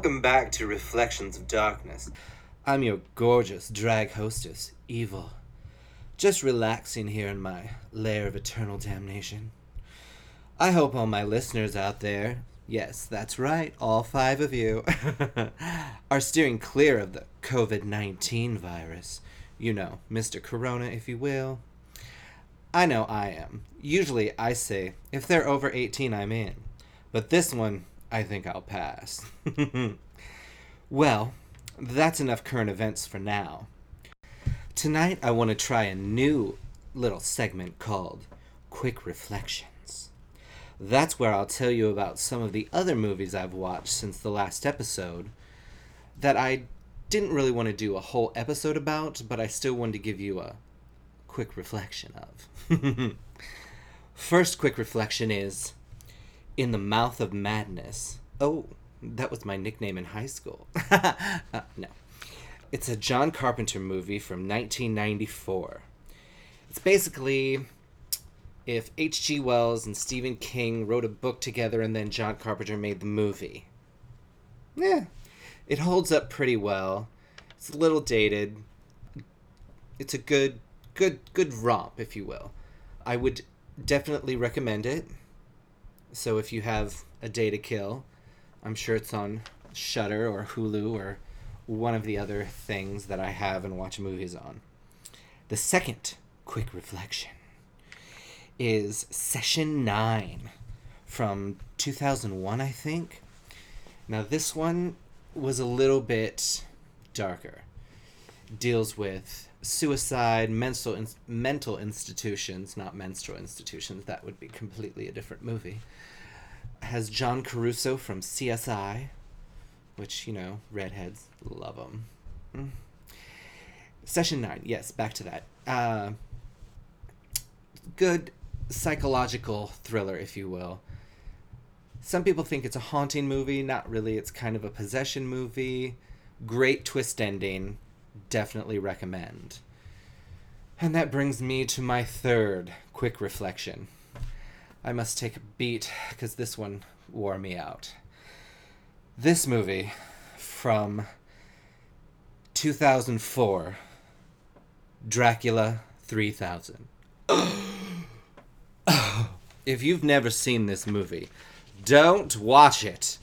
Welcome back to Reflections of Darkness. I'm your gorgeous drag hostess, Evil. Just relaxing here in my lair of eternal damnation. I hope all my listeners out there, yes, that's right, all five of you, are steering clear of the COVID 19 virus. You know, Mr. Corona, if you will. I know I am. Usually I say, if they're over 18, I'm in. But this one, I think I'll pass. well, that's enough current events for now. Tonight, I want to try a new little segment called Quick Reflections. That's where I'll tell you about some of the other movies I've watched since the last episode that I didn't really want to do a whole episode about, but I still wanted to give you a quick reflection of. First quick reflection is In the Mouth of Madness. Oh, that was my nickname in high school. uh, no. It's a John Carpenter movie from 1994. It's basically if H.G. Wells and Stephen King wrote a book together and then John Carpenter made the movie. Yeah, it holds up pretty well. It's a little dated. It's a good good good romp, if you will. I would definitely recommend it. So if you have a day to kill, I'm sure it's on Shudder or Hulu or one of the other things that I have and watch movies on. The second quick reflection is Session 9 from 2001, I think. Now, this one was a little bit darker. Deals with suicide, mental in- mental institutions, not menstrual institutions. That would be completely a different movie. Has John Caruso from CSI, which you know redheads love him. Mm. Session nine, yes, back to that. Uh, good psychological thriller, if you will. Some people think it's a haunting movie. Not really. It's kind of a possession movie. Great twist ending definitely recommend. And that brings me to my third quick reflection. I must take a beat because this one wore me out. This movie from 2004 Dracula 3000. if you've never seen this movie, don't watch it.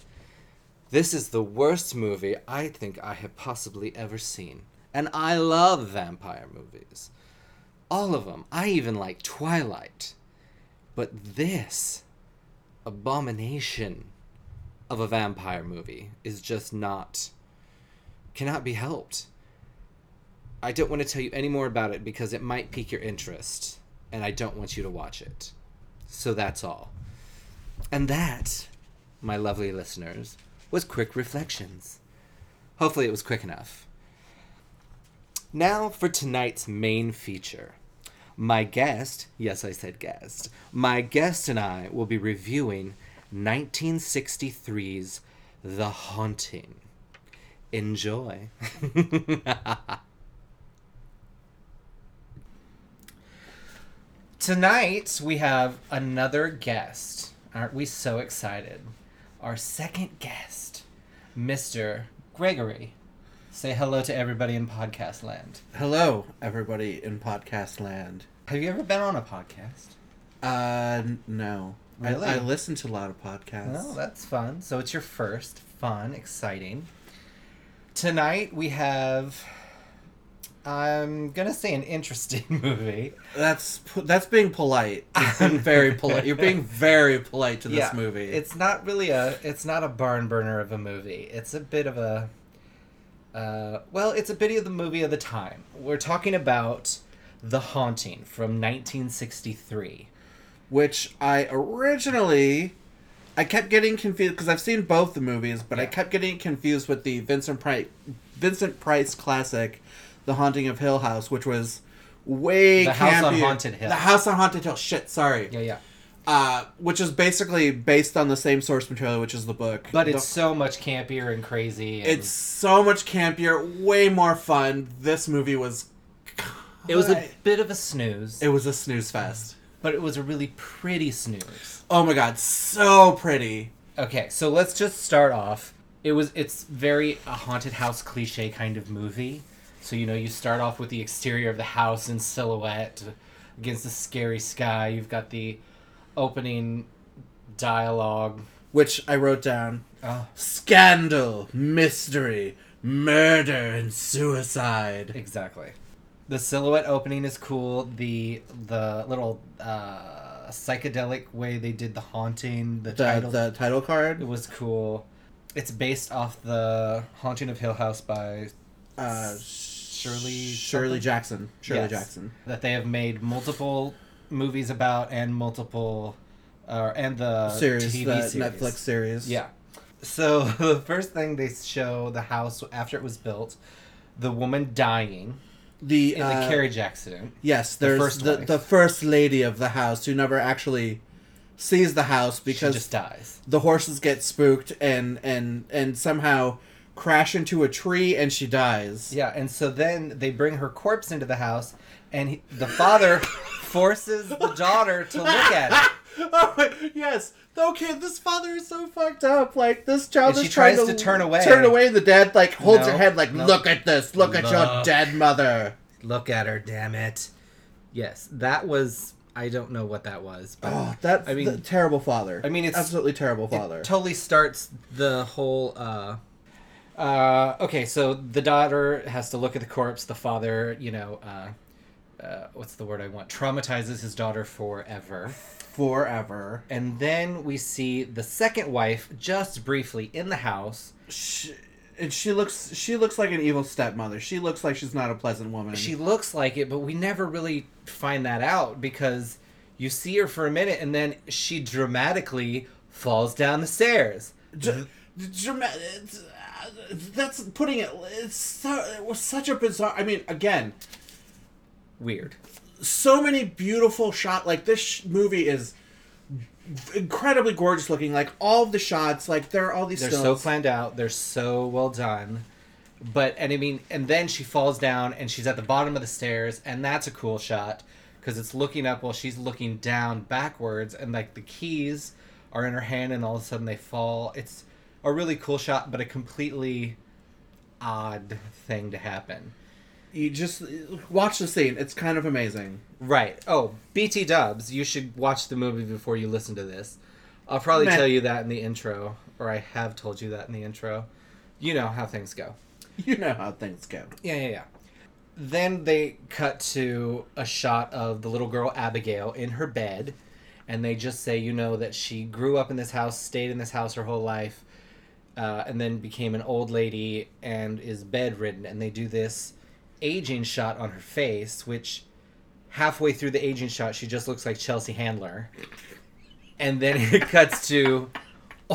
This is the worst movie I think I have possibly ever seen. And I love vampire movies. All of them. I even like Twilight. But this abomination of a vampire movie is just not. cannot be helped. I don't want to tell you any more about it because it might pique your interest, and I don't want you to watch it. So that's all. And that, my lovely listeners, was Quick Reflections. Hopefully, it was quick enough. Now for tonight's main feature. My guest, yes, I said guest, my guest and I will be reviewing 1963's The Haunting. Enjoy. Tonight we have another guest. Aren't we so excited? Our second guest, Mr. Gregory. Say hello to everybody in podcast land. Hello, everybody in podcast land. Have you ever been on a podcast? Uh, n- no. Really? I, I listen to a lot of podcasts. No, that's fun. So it's your first. Fun, exciting. Tonight we have. I'm gonna say an interesting movie. That's that's being polite. Being very polite. You're being very polite to this Yeah, movie. It's not really a. It's not a barn burner of a movie. It's a bit of a. Uh, well, it's a bit of the movie of the time. We're talking about The Haunting from 1963. which I originally I kept getting confused because I've seen both the movies, but I kept getting confused with the Vincent Price Vincent Price classic, The Haunting of Hill House, which was way The House on Haunted Hill. The House on Haunted Hill. Shit, sorry. Yeah, yeah. Uh, which is basically based on the same source material, which is the book. But The- it's so much campier and crazy. And it's so much campier, way more fun. This movie was. it was a bit of a snooze, It was a snooze fest. but it was a really pretty snooze. Oh my god, so pretty. Okay, so let's just start off. it was it's very a haunted house cliche kind of movie. So you know, you start off with the exterior of the house in silhouette against the scary sky. You've got the opening dialogue. Which I wrote down. Oh, Scandal, mystery, murder, and suicide. exactly. The silhouette opening is cool. The the little uh, psychedelic way they did the haunting, the, The, title, the title card. it was cool. It's based off the Haunting of Hill House by Uh, Shirley Shirley something? Jackson. Shirley Yes. Jackson. that they have made multiple movies about and multiple uh, and the series, TV the series. Netflix series. Yeah. So the first thing they show the house after it was built, the woman dying The in uh, the carriage accident. Yes, the first the the first lady of the house who never actually sees the house because she just dies. the horses get spooked and and and somehow crash into a tree and she dies. Yeah, and so then they bring her corpse into the house, and he, the father forces the daughter to look at it. oh, yes. Okay, this father is so fucked up. Like this child And is she trying tries to turn away. Turn away. The dad like holds No, her head like, no. look at this. Look at your Look. dead mother. Look at her, damn it. Yes, that was. I don't know what that was, but Oh, that I I mean- mean, terrible father. I mean, it's- absolutely terrible it father. totally starts the whole uh uh okay so the daughter has to look at the corpse the father you know uh, uh what's the word i want traumatizes his daughter forever Forever. and then we see the second wife just briefly in the house She, and she looks she looks like an evil stepmother. She looks like she's not a pleasant woman. she looks like it but we never really find that out because you see her for a minute and then she dramatically falls down the stairs Dr- drama- uh, that's putting it. It's so, it was such a bizarre. I mean, again, weird so many beautiful shot. Like this sh- movie is incredibly gorgeous looking. Like all of the shots, like there are all these. They're stills. so planned out. They're so well done. But and I mean, and then she falls down and she's at the bottom of the stairs, and that's a cool shot because it's looking up while she's looking down backwards, and like the keys are in her hand, and all of a sudden they fall. It's a really cool shot, but a completely odd thing to happen. You just watch the scene. It's kind of amazing. Right. Oh, BT Dubs, you should watch the movie before you listen to this. I'll probably Meh. tell you that in the intro, or I have told you that in the intro. You know how things go. You know how things go. Yeah, yeah, yeah. Then they cut to a shot of the little girl Abigail in her bed, and they just say, you know, that she grew up in this house, stayed in this house her whole life, uh, and then became an old lady and is bedridden. And they do this aging shot on her face, which halfway through the aging shot, she just looks like Chelsea Handler. And then it cuts to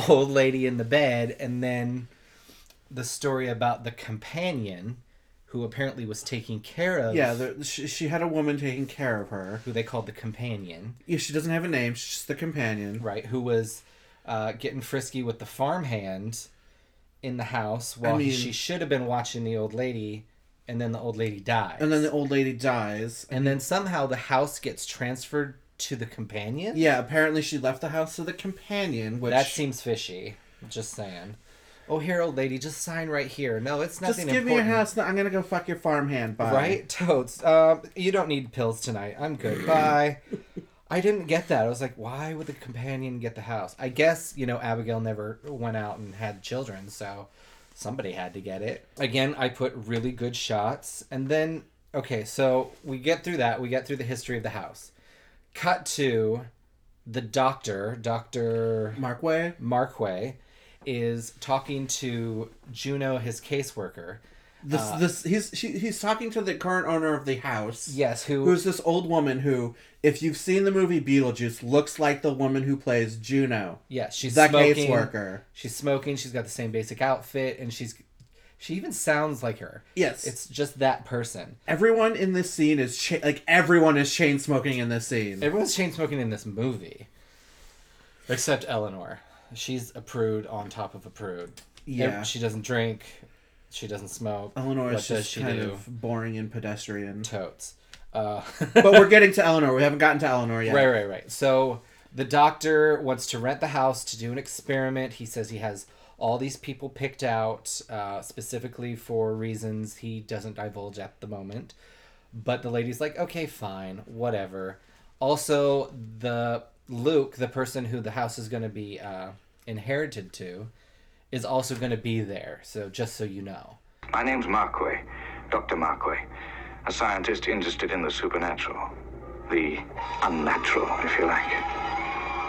old lady in the bed, and then the story about the companion who apparently was taking care of Yeah, the, she, she had a woman taking care of her. who they called the companion Yeah, she doesn't have a name. She's just the companion. right who was uh, getting frisky with the farmhand in the house while he- mean- she should have been watching the old lady and then the old lady dies And then the old lady dies. and then somehow the house gets transferred to the companion Yeah, apparently she left the house to the companion, which that seems fishy just saying oh here old lady just sign right here no it's nothing. just give me your house. I'm gonna go fuck your farmhand. Bye. Right? Totes. Um, you don't need pills tonight. I'm good. Bye. I didn't get that. I was like, why would the companion get the house? I guess, you know, Abigail never went out and had children, so somebody had to get it. Again, I put really good shots. And then, okay, so we get through that. We get through the history of the house. Cut to the doctor, Dr. Markway. Markway, is talking to Juno, his caseworker. This Uh, this he's she, he's talking to the current owner of the house. Yes, who Who's this old woman who, if you've seen the movie Beetlejuice, looks like the woman who plays Juno, Yes, she's the smoking. caseworker. She's smoking. She's got the same basic outfit, and she's she even sounds like her. Yes, It's just that person. everyone in this scene is cha- like everyone is chain smoking in this scene. Everyone's chain smoking in this movie, except Eleanor. She's a prude on top of a prude. Yeah. She doesn't drink. She doesn't smoke. Eleanor what is just kind do? of boring and pedestrian. Totes. Uh, but we're getting to Eleanor. We haven't gotten to Eleanor yet. Right, right, right. So the doctor wants to rent the house to do an experiment. He says he has all these people picked out uh, specifically for reasons he doesn't divulge at the moment. But the lady's like, okay, fine, whatever. Also, the Luke, the person who the house is going to be uh, inherited to, is also going to be there. So just so you know. My name's Markway, Dr. Markway, a scientist interested in the supernatural, the unnatural, if you like.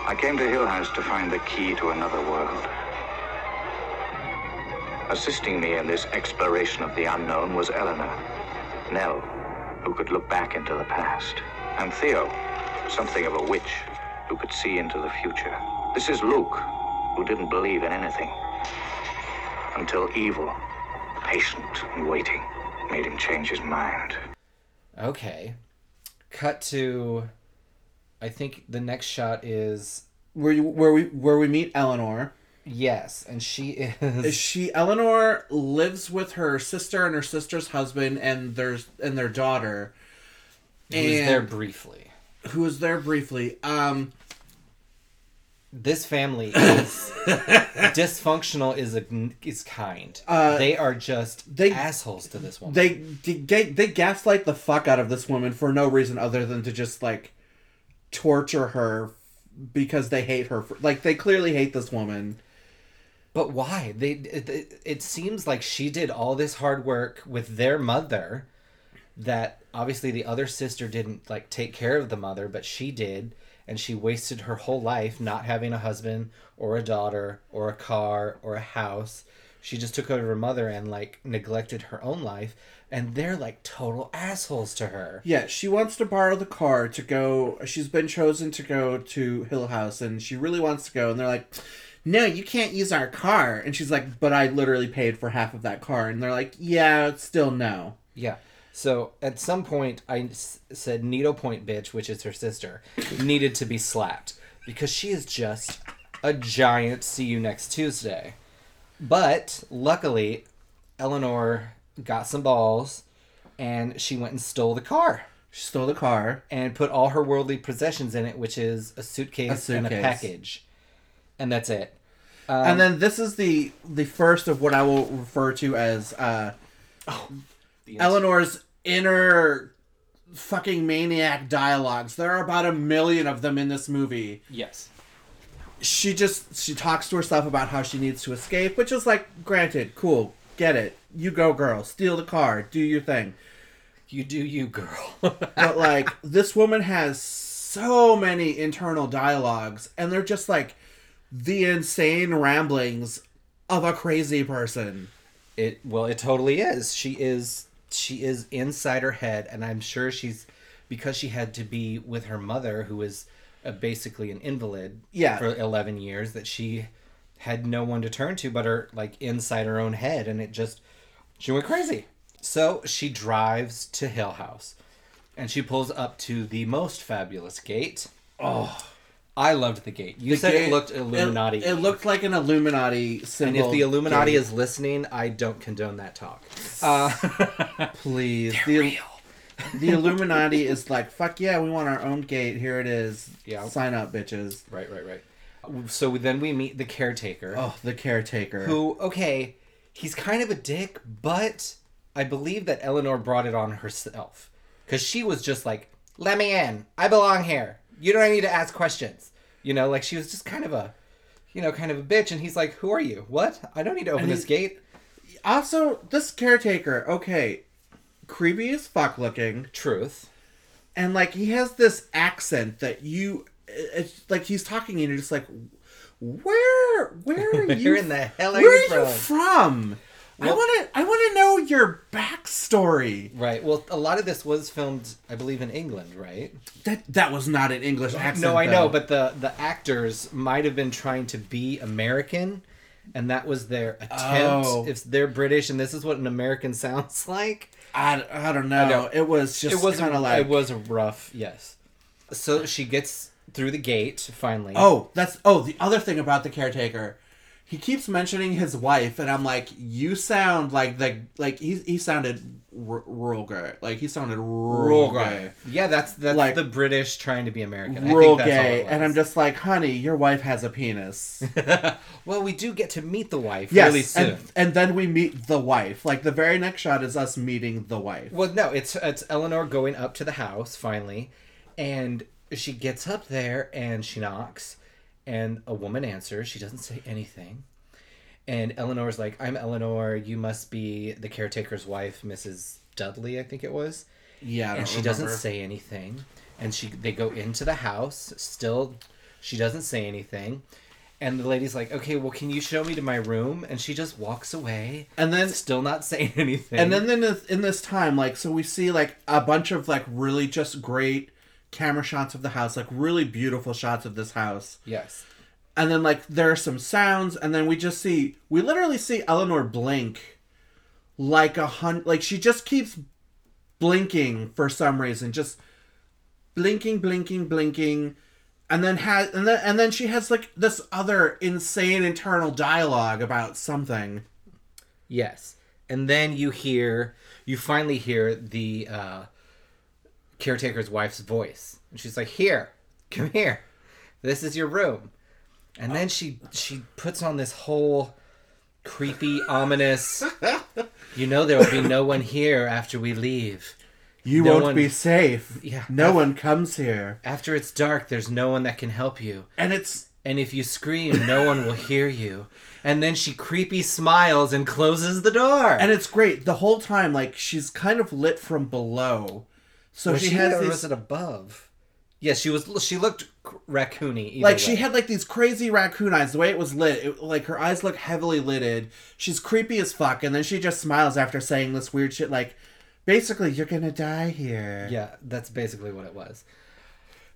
I came to Hill House to find the key to another world. Assisting me in this exploration of the unknown was Eleanor, Nell, who could look back into the past, and Theo, something of a witch who could see into the future. This is Luke, who didn't believe in anything until evil, patient and waiting, made him change his mind. Okay. Cut to. I think the next shot is Where you where we where we meet Eleanor. yes, and she Is is she Eleanor lives with her sister and her sister's husband and there's and their daughter. who's there briefly. who was there briefly. Um This family is dysfunctional. Is a is kind. Uh, they are just they- assholes to this woman. they they they gaslight the fuck out of this woman for no reason other than to just like torture her because they hate her for, like they clearly hate this woman. But why? They it, it, it seems like she did all this hard work with their mother that obviously the other sister didn't like take care of the mother, but she did and she wasted her whole life not having a husband or a daughter or a car or a house. She just took over her mother and like neglected her own life and they're like total assholes to her. Yeah, she wants to borrow the car to go. She's been chosen to go to Hill House, and she really wants to go. And they're like, "No, you can't use our car." And she's like, "But I literally paid for half of that car." And they're like, "Yeah, still no." Yeah. So at some point, I s- said Needle Point bitch, which is her sister, needed to be slapped because she is just a giant. See you next Tuesday. But luckily, Eleanor got some balls, and she went and stole the car She stole the car. and put all her worldly possessions in it, which is a suitcase, A and a suitcase. package, and that's it. Um, and then this is the the first of what I will refer to as uh, the Eleanor's inner fucking maniac dialogues. There are about a million of them in this movie. yes, She just she talks to herself about how she needs to escape, which is like, granted, cool, get it. You go, girl. Steal the car. Do your thing. you do you, girl. But like, this woman has so many internal dialogues, and they're just like the insane ramblings of a crazy person. It well, it totally is. She is she is inside her head, and I'm sure she's because she had to be with her mother, who is uh, basically an invalid, Yeah. for 11 years. That she had no one to turn to but her like inside her own head, and it just she went crazy. So she drives to Hill House, and she pulls up to the most fabulous gate. Oh. I loved the gate. You said gate- it looked Illuminati. It, it looked like an Illuminati symbol. and if the Illuminati gate. is listening, I don't condone that talk. Uh, please, the, the Illuminati is like, fuck yeah, we want our own gate. Here it is. Yeah. sign up, bitches. Right, right, right. So then we meet the caretaker, Oh, the caretaker. who, okay, he's kind of a dick, but I believe that Eleanor brought it on herself. Because she was just like, let me in. I belong here. You don't need to ask questions. You know, like she was just kind of a, you know, kind of a bitch. And he's like, who are you? What? I don't need to open this gate. Also, this caretaker, okay, creepy as fuck looking, Truth. and like he has this accent that you, uh, it's like he's talking and you're just like, where, where are Where you? in the hell are where you are you from? I want to, I want to know your backstory. Right. Well, a lot of this was filmed, I believe, in England, right? That that was not an English accent. No, I know, but the the actors might have been trying to be American, and that was their attempt. Oh. If they're British, and this is what an American sounds like, I, I don't know. know. It was just it was kind of like it was rough. Yes. So she gets through the gate finally. Oh, that's oh the other thing about the caretaker. He keeps mentioning his wife, and I'm like, you sound like the like he he sounded r- real gay. Like he sounded real gay. Yeah, that's that's Like- the British trying to be American. I Real think that's all gay, and. I'm just like, honey, your wife has a penis. well, we do get to meet the wife yes, really soon. and and then we meet the wife. Like the very next shot is us meeting the wife. Well, no, it's it's Eleanor going up to the house finally, and she gets up there and she knocks, and a woman answers. She doesn't say anything, and Eleanor's like, "I'm Eleanor. You must be the caretaker's wife, Mrs. Dudley, I think it was." Yeah, and she doesn't say anything, and she they go into the house. Still, she doesn't say anything. And the lady's like, "Okay, well, can you show me to my room?" And she just walks away, And then still not saying anything. And then in this, in this time, like, so we see like a bunch of like really just great camera shots of the house, like really beautiful shots of this house. yes, And then like there are some sounds, and then we just see we literally see Eleanor blink like a hun like she just keeps blinking for some reason, just blinking, blinking, blinking. And then has and then and then she has like this other insane internal dialogue about something. Yes. And then you hear, you finally hear the uh, caretaker's wife's voice. And she's like, Here, come here. This is your room. And then she she puts on this whole creepy, ominous, you know, there will be no one here after we leave. You No won't one- be safe. Yeah. No one comes here. After it's dark, there's no one that can help you. And it's And if you scream, no one will hear you. And then she creepy smiles and closes the door. and it's great the whole time. Like she's kind of lit from below, so was she, she, has or these was it above? Yes, she was. She looked raccoony. like she had like these crazy raccoon eyes. The way it was lit, it, like her eyes look heavily lidded. She's creepy as fuck, and then she just smiles after saying this weird shit. Like, basically, you're gonna die here. Yeah, that's basically what it was.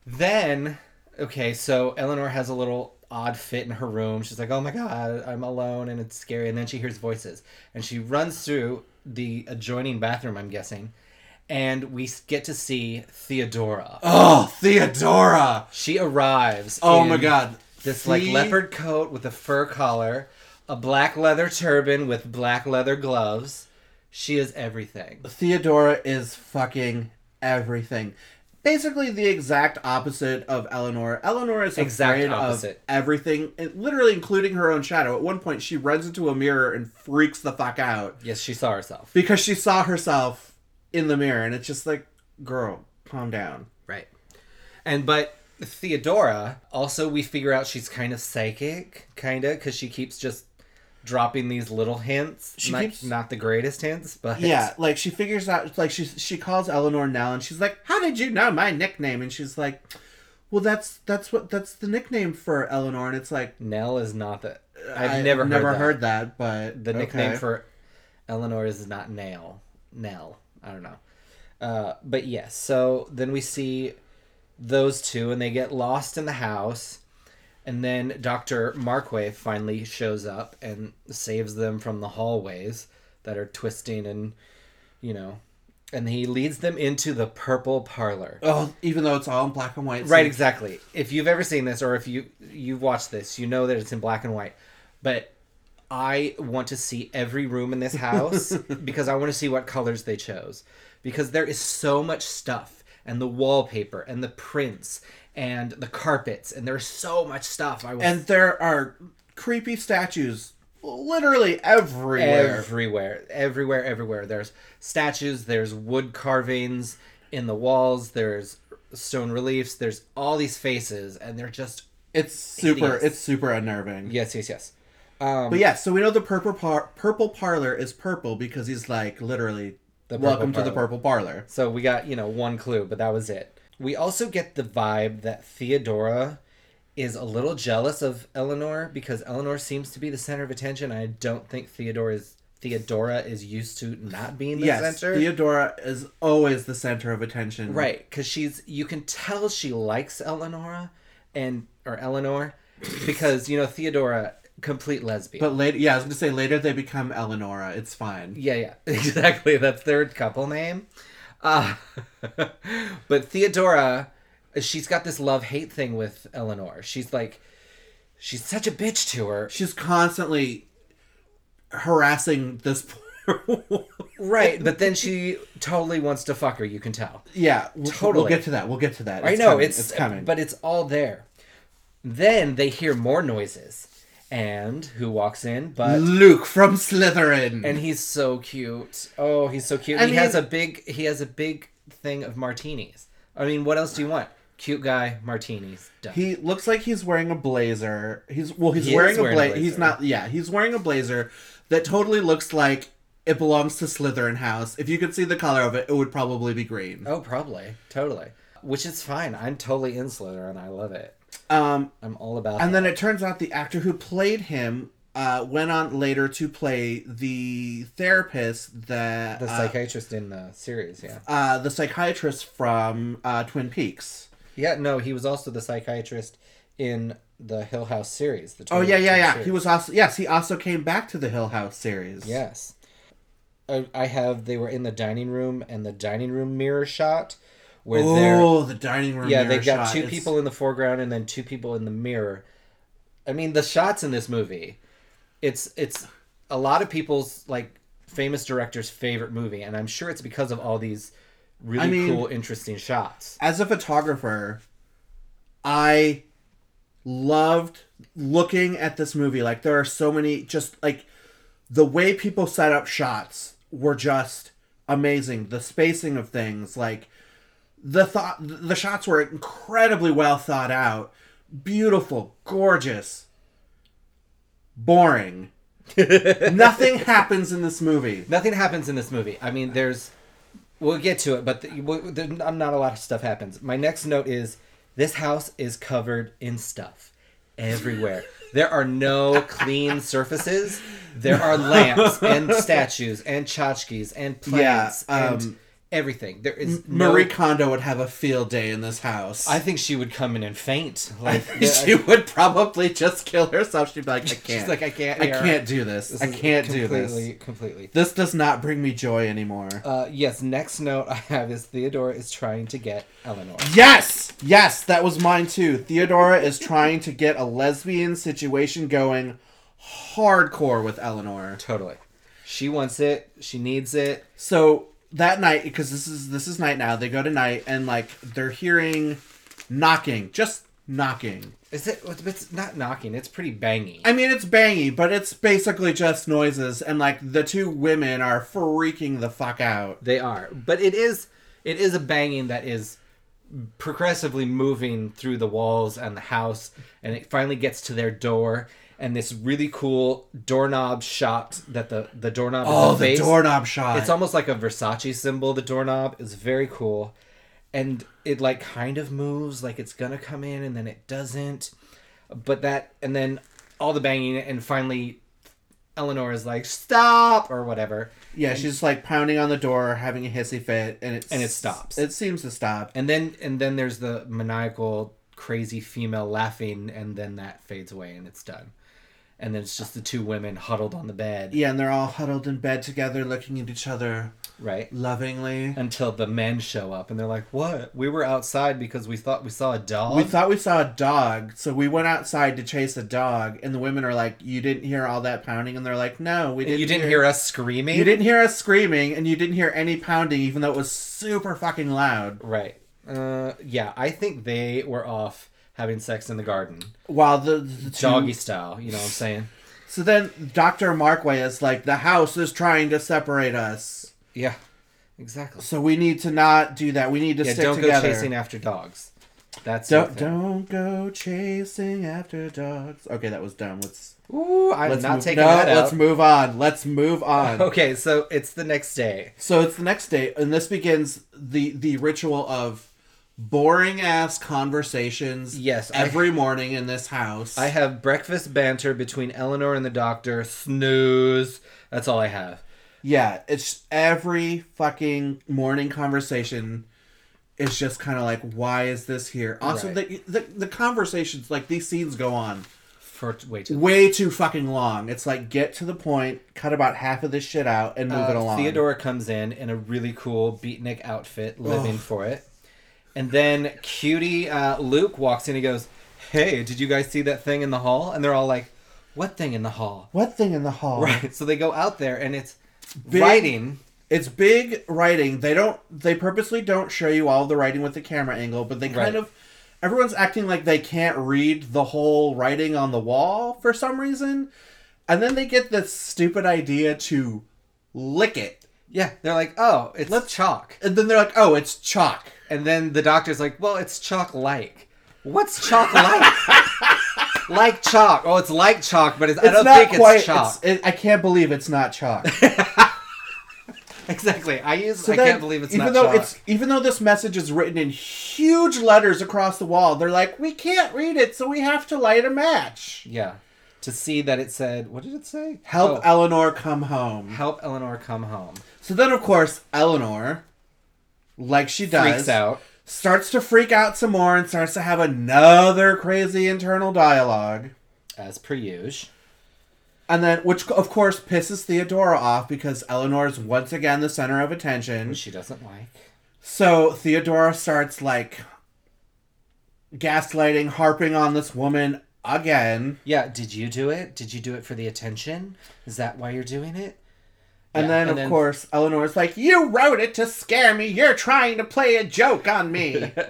Then, okay, so Eleanor has a little odd fit in her room. She's like, "Oh my god, I'm alone and it's scary." And then she hears voices, and she runs through the adjoining bathroom. I'm guessing, and we get to see Theodora. Oh, Theodora. She arrives. Oh my god. This like leopard coat with a fur collar, a black leather turban with black leather gloves. She is everything. Theodora is fucking everything. Basically, the exact opposite of Eleanor. Eleanor is Exact afraid opposite. of everything, eh, literally including her own shadow. At one point, she runs into a mirror and freaks the fuck out Yes, she saw herself. because she saw herself in the mirror, and it's just like, girl, calm down. Right. And but Theodora also we figure out she's kind of psychic, kind of because she keeps just dropping these little hints. She not, keeps- not the greatest hints, but Yeah, like she figures out, like she she calls Eleanor Nell, and she's like, "How did you know my nickname?" And she's like, "Well, that's that's what that's the nickname for Eleanor." And it's like, Nell is not the. I've I- never heard never that. heard that, but The nickname okay. for Eleanor is not Nail. Nell. I don't know. Uh, but yes, so then we see those two, and they get lost in the house. And then Dr. Markway finally shows up and saves them from the hallways that are twisting and, you know, and he leads them into the purple parlor. Oh, even though it's all in black and white. Right, so- exactly. If you've ever seen this or if you you've watched this, you know that it's in black and white. But I want to see every room in this house because I want to see what colors they chose. Because there is so much stuff and the wallpaper and the prints and the carpets and there's so much stuff. I was And there are creepy statues literally everywhere. everywhere, everywhere, everywhere. There's statues, there's wood carvings in the walls, there's stone reliefs, there's all these faces and they're just it's super. Hideous. It's super unnerving. yes, yes, yes. Um, But yeah, so we know the purple par- purple parlor is purple because he's like literally, welcome to the purple parlor. So we got, you know, one clue, but that was it. We also get the vibe that Theodora is a little jealous of Eleanor because Eleanor seems to be the center of attention. I don't think Theodora is Theodora is used to not being the center. yes, center. Theodora is always the center of attention. Right, because she's you can tell she likes Eleanor and or Eleanor because you know Theodora complete lesbian. But later, yeah, I was gonna say later they become Eleonora. It's fine. Yeah, yeah, exactly. That's their couple name. Uh, but Theodora, she's got this love hate thing with Eleanor. She's like, she's such a bitch to her. She's constantly harassing this poor Right, but then she totally wants to fuck her. You can tell. Yeah, we'll, Totally. We'll get to that. We'll get to that. I know coming. it's it's coming. but it's all there. Then they hear more noises, and who walks in? But Luke from Slytherin. and he's so cute. Oh, he's so cute. I he has a big he has a big thing of martinis. I mean, what else do you want? Cute guy, martinis. Done. he looks like he's wearing a blazer. He's well, he's He is wearing, wearing a, a bla- He's blazer. not. Yeah, he's wearing a blazer that totally looks like it belongs to Slytherin house. If you could see the color of it, it would probably be green. oh, probably, totally. Which is fine. I'm totally in Slytherin. I love it. Um, I'm all about. and that. then it turns out the actor who played him uh, went on later to play the therapist that the uh, psychiatrist in the series, yeah. uh, the psychiatrist from uh, Twin Peaks. Yeah, no, he was also the psychiatrist in the Hill House series. The Oh yeah, yeah, yeah. series. He was also yes. He also came back to the Hill House series. Yes. I, I have. They were in the dining room, and the dining room mirror shot, where oh, they're Oh, the dining room. yeah, they've got shot two is- people in the foreground and then two people in the mirror. I mean, the shots in this movie, it's it's a lot of people's like famous directors' favorite movie, and I'm sure it's because of all these really I mean- cool, interesting shots. As a photographer, I loved looking at this movie. Like there are so many just like the way people set up shots were just amazing. The spacing of things, like the thought the shots were incredibly well thought out, beautiful, gorgeous, boring. Nothing happens in this movie. Nothing happens in this movie. I mean, there's. We'll get to it, but the, there, not a lot of stuff happens. My next note is this house is covered in stuff everywhere. There are no clean surfaces. There are lamps and statues and tchotchkes and plants Yeah, and um, everything. There is no. Marie Kondo would have a field day in this house. I think she would come in and faint. Like she would probably just kill herself. She'd be like, I can't. She's like, I can't. I can't do this. This I can't do completely, this. Completely. This does not bring me joy anymore. Uh, yes. Next note I have is Theodora is trying to get Eleanor. yes, yes, that was mine too. Theodora is trying to get a lesbian situation going hardcore with Eleanor. Totally. She wants it. She needs it. So that night, because this is this is night now, they go to night and like they're hearing knocking, just knocking. Is it? It's not knocking. It's pretty bangy. I mean, it's bangy, but it's basically just noises, and like the two women are freaking the fuck out. They are, but it is. It is a banging that is progressively moving through the walls and the house, and it finally gets to their door. And this really cool doorknob shot that the the doorknob Oh, the face. doorknob shot. It's almost like a Versace symbol. The doorknob is very cool, and it like kind of moves like it's gonna come in, and then it doesn't. But that, and then all the banging, and finally, Eleanor is like stop or whatever, yeah, she's like pounding on the door, having a hissy fit, and it And it stops. It seems to stop. and then and then there's the maniacal, crazy female laughing, and then that fades away, and it's done. And then it's just the two women huddled on the bed, Yeah, and they're all huddled in bed together, looking at each other right? lovingly. Until the men show up, and they're like, "What? We were outside because we thought we saw a dog." We thought we saw a dog, so we went outside to chase a dog, and the women are like, "You didn't hear all that pounding," and they're like, "No, we didn't." you didn't hear us screaming. You didn't hear us screaming, and you didn't hear any pounding, even though it was super fucking loud. Right. Uh, yeah, I think they were off having sex in the garden, While the, the two, doggy style. You know what I'm saying? So then Doctor Markway is like, "The house is trying to separate us, Yeah, exactly. so we need to not do that. We need to Yeah, stick don't together." go chasing after dogs. That's Don't don't go chasing after dogs. Okay, that was dumb. Let's Ooh, I'm let's not move, taking no, that let's move on. Let's move on. Okay, so it's the next day. So it's the next day, and this begins the the ritual of boring ass conversations. Yes, I- every morning in this house. I have breakfast banter between Eleanor and the doctor. Snooze. That's all I have. yeah, it's every fucking morning conversation. is just kind of like, why is this here? Also, Right. the, the the conversations like these scenes go on For way too way too fucking long. It's like get to the point, cut about half of this shit out, and move it Uh, along. Theodora comes in in a really cool beatnik outfit, living for it. And then cutie uh, Luke walks in. He goes, hey, did you guys see that thing in the hall? And they're all like, what thing in the hall? What thing in the hall? Right. So they go out there and it's Big- writing. It's big writing. They don't. They purposely don't show you all the writing with the camera angle, but they kind Right. of. Everyone's acting like they can't read the whole writing on the wall for some reason, and then they get this stupid idea to lick it, Yeah, they're like, oh, it's Let's- chalk. and then they're like, "Oh, it's chalk." And then the doctor's like, well, it's chalk like. What's chalk like? like chalk. Oh, it's like chalk, but it's, I don't think quite. it's chalk. it, I can't believe it's not chalk. exactly. I use. So I then, can't believe it's even not though chalk. it's even though this message is written in huge letters across the wall. They're like, "We can't read it, so we have to light a match." Yeah. To see that it said, what did it say? Help Oh, Eleanor come home. help Eleanor come home. So then, of course, Eleanor, like she does, Freaks out. starts to freak out some more and starts to have another crazy internal dialogue. As per usual. And then, which of course pisses Theodora off because Eleanor is once again the center of attention. Which she doesn't like. So Theodora starts like gaslighting, harping on this woman again. Yeah, did you do it? Did you do it for the attention? Is that why you're doing it? And Yeah, then, and of then- course, Eleanor's like, You wrote it to scare me. You're trying to play a joke on me.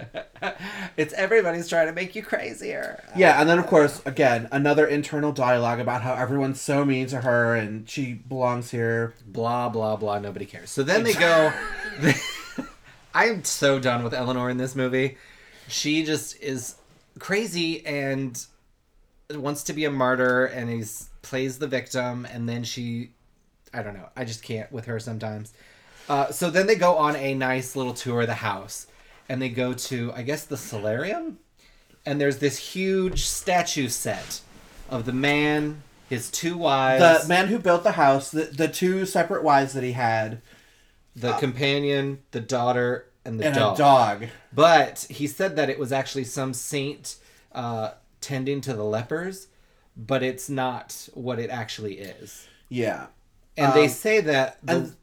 It's everybody's trying to make you crazier. Yeah, and then of course, again, another internal dialogue about how everyone's so mean to her and she belongs here. Blah blah blah. Nobody cares. So then they go. I'm so done with Eleanor in this movie. She just is crazy and wants to be a martyr, and he's plays the victim, and then she, I don't know. I just can't with her sometimes. Uh, so then they go on a nice little tour of the house, and they go to I guess the solarium, and there's this huge statue set of the man, his two wives, The man who built the house, the, the two separate wives that he had, the companion, the daughter, and the and dog. a dog. But he said that it was actually some saint uh, tending to the lepers, but it's not what it actually is. Yeah. And they Um, say that the, and-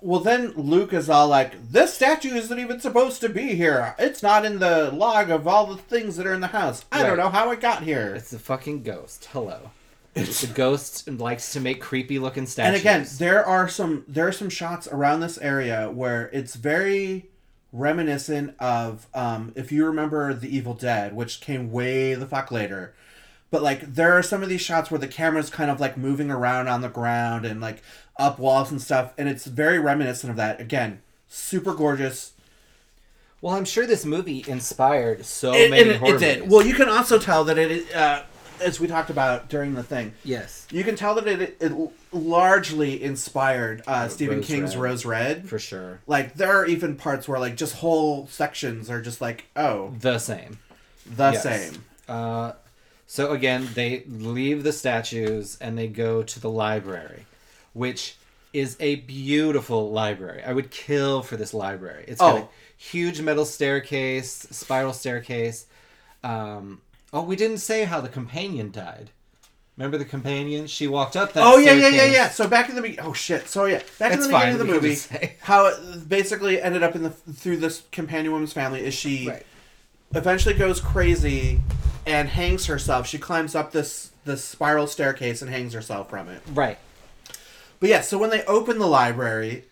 Well, then Luke is all like, This statue isn't even supposed to be here. It's not in the log of all the things that are in the house. I don't know how it got here. it's a fucking ghost. Hello. the ghost and likes to make creepy looking statues. and again there are some there are some shots around this area where it's very reminiscent of um if you remember the evil dead which came way the fuck later but like there are some of these shots where the camera's kind of like moving around on the ground and like up walls and stuff and it's very reminiscent of that again super gorgeous well, I'm sure this movie inspired so it, many it, horror it did movies. well you can also tell that it uh as we talked about during the thing yes, you can tell that it, it largely inspired uh, Stephen Rose King's Red. Rose Red. for sure. Like there are even parts where like just whole sections are just like oh The same. the Yes. same. Uh, so again, they leave the statues and they go to the library, which is a beautiful library. I would kill for this library. It's got Oh. a huge metal staircase, spiral staircase. Um, oh, we didn't say how the companion died. Remember the companion? She walked up that. Oh yeah yeah yeah yeah. So back in the be- oh shit. So yeah, back in the fine, beginning of the movie, how it basically ended up in the through this companion woman's family is she Right. eventually goes crazy and hangs herself. She climbs up this this spiral staircase and hangs herself from it. Right. But yeah, so when they open the library,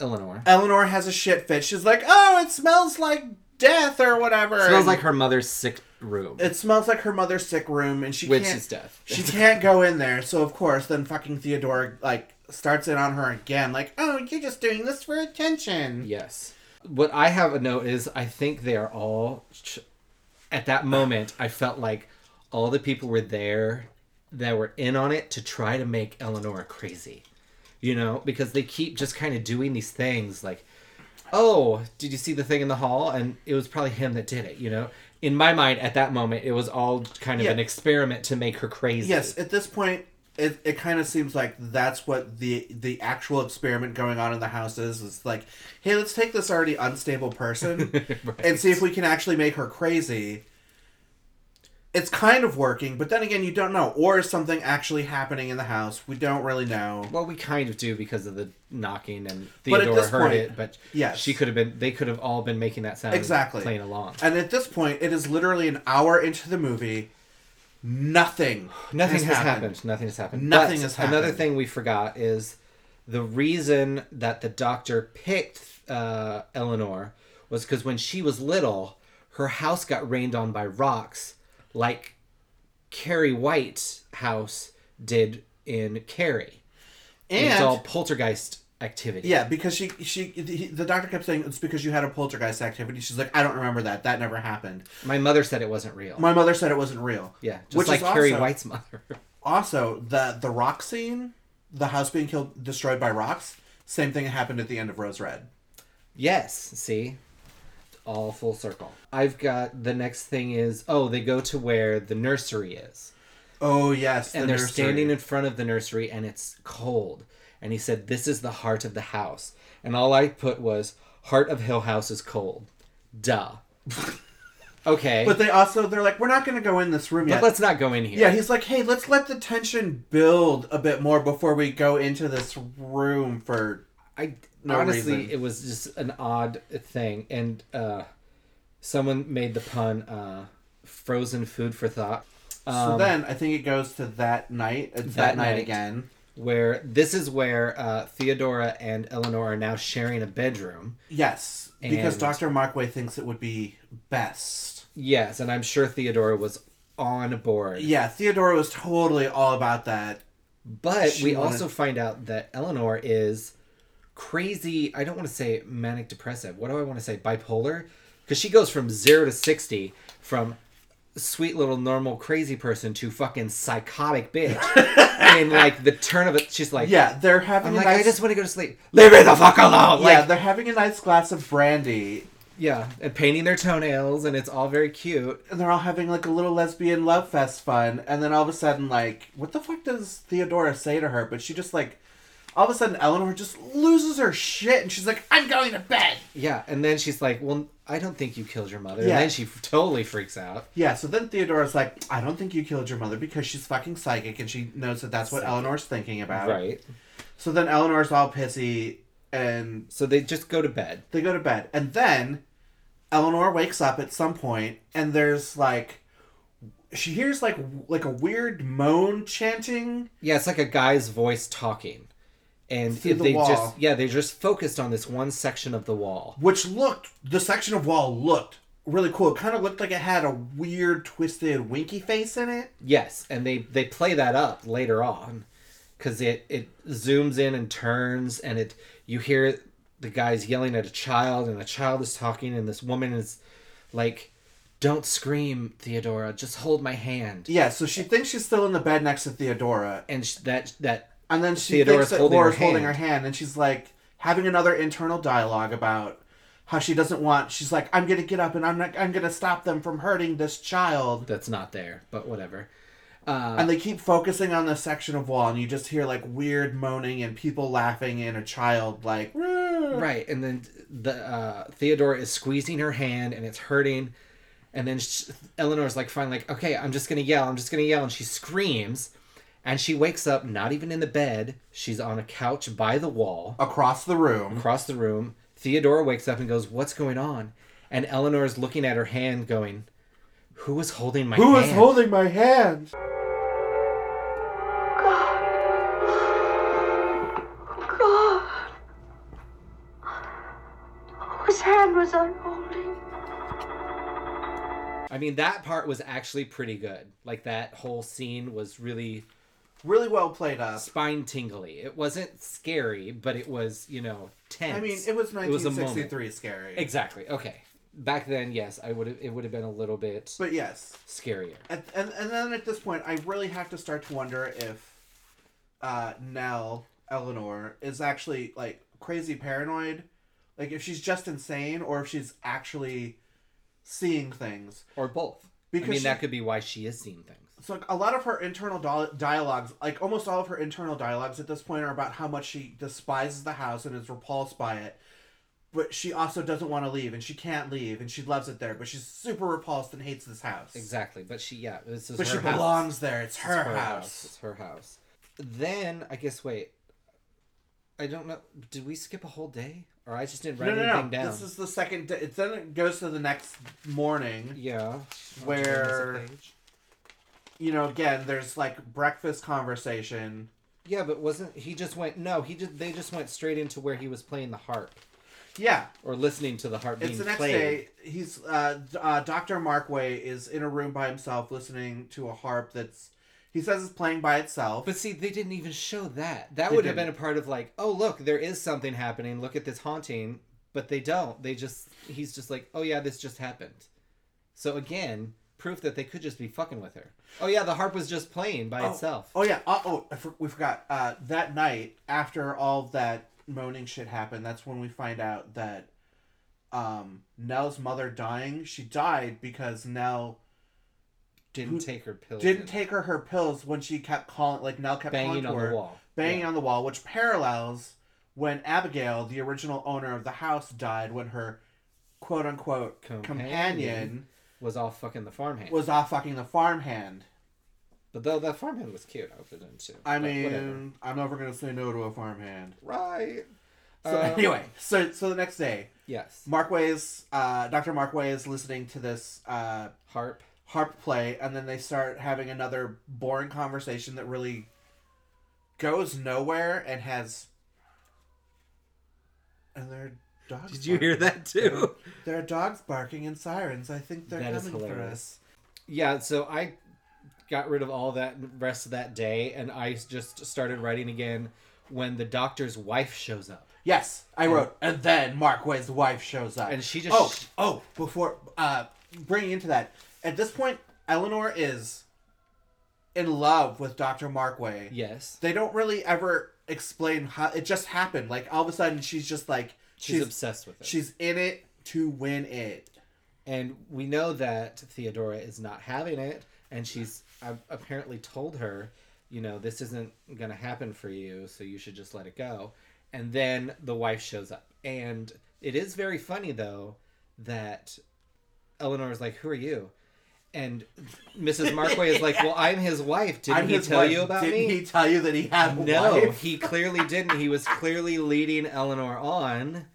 Eleanor. Eleanor has a shit fit. She's like, "Oh, it smells like death or whatever." It smells like her mother's sick room, It smells like her mother's sick room, and she which can't. is death. she can't go in there. So of course, then fucking Theodora like starts in on her again. Like, "Oh, you're just doing this for attention." Yes. What I have a note is I think they are all. Ch- at that moment, I felt like all the people were there that were in on it to try to make Eleanor crazy. You know, because they keep just kind of doing these things like, oh, did you see the thing in the hall? And it was probably him that did it, you know? In my mind, at that moment, it was all kind of Yeah. an experiment to make her crazy. Yes, at this point, it, it kind of seems like that's what the the actual experiment going on in the house is. It's like, hey, let's take this already unstable person Right. and see if we can actually make her crazy. It's kind of working, but then again, you don't know. Or is something actually happening in the house? We don't really know. Well, we kind of do because of the knocking and Theodora heard point- it, but Yes. she could have been. They could have all been making that sound Exactly. playing along. And at this point, it is literally an hour into the movie. Nothing. Nothing has, happened. Nothing has happened. Nothing But has Another thing we forgot is the reason that the doctor picked uh, Eleanor was because when she was little, her house got rained on by rocks, like Carrie White's house did in Carrie. And it's all poltergeist activity. yeah, because she she he, the doctor kept saying it's because you had a poltergeist activity. She's like, I don't remember that. That never happened. My mother said it wasn't real. My mother said it wasn't real. yeah, just Which like is Carrie also- White's mother. Also, the the rock scene, the house being killed, destroyed by rocks. Same thing happened at the end of Rose Red. Yes, see? All full circle. I've got the next thing is oh, they go to where the nursery is. Oh yes, And the they're nursery. standing in front of the nursery and it's cold. And he said, This is the heart of the house. And all I put was, Heart of Hill House is cold. Duh. okay. But they also they're like, we're not going to go in this room But yet. let's not go in here. Yeah, he's like, hey, let's let the tension build a bit more before we go into this room for. I No honestly, reason. it was just an odd thing, and uh, someone made the pun uh, "frozen food for thought." so Um, then I think it goes to that night. It's that, That night, night. again. where this is where uh, Theodora and Eleanor are now sharing a bedroom. Yes, because Doctor Markway thinks it would be best. Yes, and I'm sure Theodora was on board. Yeah, Theodora was totally all about that. But She we wanted- also find out that Eleanor is crazy. I don't want to say manic depressive. What do I want to say? Bipolar? Because she goes from zero to 60, from sweet little normal crazy person to fucking psychotic bitch. and like the turn of it, she's like, Yeah, they're having I'm like, nice. I just want to go to sleep. Leave me the fuck alone. yeah, Like, they're having a nice glass of brandy, yeah, and painting their toenails, and it's all very cute. and they're all having like a little lesbian love fest fun. And then all of a sudden, like, what the fuck does Theodora say to her? But she just like, all of a sudden, Eleanor just loses her shit, and she's like, "I'm going to bed." Yeah, and then she's like, "Well, I don't think you killed your mother." Yeah. And then she f- totally freaks out. Yeah, so then Theodora's like, I don't think you killed your mother because she's fucking psychic and she knows that that's what Psychic. Eleanor's thinking about. Right. So then Eleanor's all pissy and So they just go to bed. they go to bed. And then Eleanor wakes up at some point and there's like she hears like like a weird moan chanting. Yeah, it's like a guy's voice talking, and Through the they wall. just yeah they just focused on this one section of the wall. Which looked the section of wall looked really cool. It kind of looked like it had a weird twisted winky face in it. Yes, and they they play that up later on, because it it zooms in and turns, and it you hear the guys yelling at a child, and a child is talking, and this woman is like, "Don't scream, Theodora. Just hold my hand." Yeah, so she thinks she's still in the bed next to Theodora And sh- that that And then she Theodora's thinks that holding her Laura's holding her hand. and she's like having another internal dialogue about how she doesn't want. She's like, "I'm gonna get up, and I'm not. I'm gonna stop them from hurting this child." that's not there, but whatever. Uh, And they keep focusing on this section of wall, and you just hear like weird moaning and people laughing, and a child like, "Roo." Right, and then the uh, Theodora is squeezing her hand, and it's hurting. And then sh Eleanor's like, "Fine, like, okay, I'm just gonna yell. I'm just gonna yell." And she screams, and she wakes up, not even in the bed. She's on a couch by the wall across the room. across the room. Theodora wakes up and goes, "What's going on?" And Eleanor's looking at her hand, going, "Who was holding my Who hand?" is holding my hand? God. Whose hand was I holding? I mean, that part was actually pretty good. Like that whole scene was really Really well played up. spine tingly. It wasn't scary, but it was, you know, tense. I mean, it was a moment. 1963 scary. Exactly. Okay. Back then, yes, I would have. It would have been a little bit But yes, scarier. and, and and then at this point, I really have to start to wonder if uh, Nell Eleanor is actually like crazy paranoid, like if she's just insane or if she's actually seeing things. Or both. Because I mean, she- that could be why she is seeing things. So like, a lot of her internal dia- dialogues, like almost all of her internal dialogues at this point, are about how much she despises the house and is repulsed by it. but she also doesn't want to leave, and she can't leave, and she loves it there, but she's super repulsed and hates this house. Exactly, but she yeah, this is But her she house. belongs there. It's It's her, house. It's her house. Then I guess wait. I don't know. Did we skip a whole day, or I just didn't write No, no, anything no. down? This is the second. Day. It then it goes to the next morning. yeah. Where-. You know, again, there's like breakfast conversation. Yeah, but wasn't he just went? No, he just they just went straight into where he was playing the harp Yeah, or listening to the harp it's being the next played. day. He's uh, uh, Doctor Markway is in a room by himself listening to a harp that's he says is playing by itself. But see, they didn't even show that. That They would have been a part of like, oh look, there is something happening. Look at this haunting. But they don't. They just he's just like, oh yeah, this just happened. So again, proof that they could just be fucking with her. Oh yeah, the harp was just playing by oh, itself. Oh yeah. Uh, oh, I for, we forgot. Uh, that night after all that moaning shit happened, that's when we find out that um, Nell's mother dying. She died because Nell didn't take her pills. didn't take her her pills when she kept calling like Nell kept banging on her, the wall. banging Yeah. on the wall, which parallels when Abigail, the original owner of the house, died when her quote unquote Companion. companion, was all fucking the farmhand. was all fucking the farmhand. but though that farmhand was cute, I have too. I mean, whatever. I'm never gonna say no to a farmhand. right. So Um, anyway, so so the next day, Yes. Markway's uh, Dr. Markway is listening to this uh, Harp. harp play, and then they start having another boring conversation that really goes nowhere and has. And there are dogs. Did you hear that too? There are dogs barking and sirens. I think they're That is coming for hilarious. us. Yeah, so I got rid of all that rest of that day and I just started writing again when the doctor's wife shows up. Yes, I wrote, and then Markway's wife shows up, And she just Oh, sh- oh! Before uh, bringing into that, at this point, Eleanor is in love with Doctor Markway. Yes. They don't really ever explain how it just happened. Like all of a sudden, she's just like She's, she's obsessed with it. she's in it to win it. and we know that Theodora is not having it and she's apparently told her, you know, this isn't going to happen for you, so you should just let it go. And then the wife shows up. And it is very funny though that Eleanor is like, "Who are you?" And Mrs. Markway is like, "Well, I'm his wife. Didn't I'm he tell wife. you about me? Didn't he tell you that he had no, wife? he clearly didn't. He was clearly leading Eleanor on.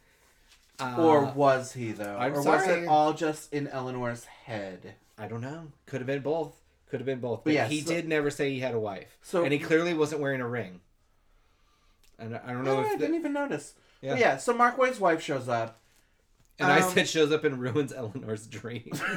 Uh, or was he though? I'm or was it all just in Eleanor's head? I don't know. Could have been both. Could have been both. But But yeah, he so- did never say he had a wife. So- and he clearly wasn't wearing a ring. And I don't know No, I didn't even notice. Yeah. But yeah, so Markway's wife shows up. and I um, said shows up and ruins Eleanor's dreams.